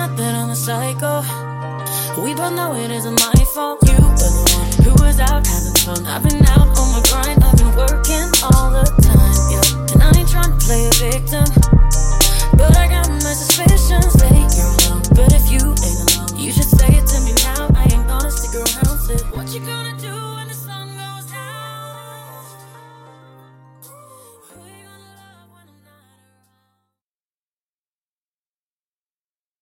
Not that I'm a psycho. We both know it isn't my fault. You were the one who was out having fun. I've been out on my grind,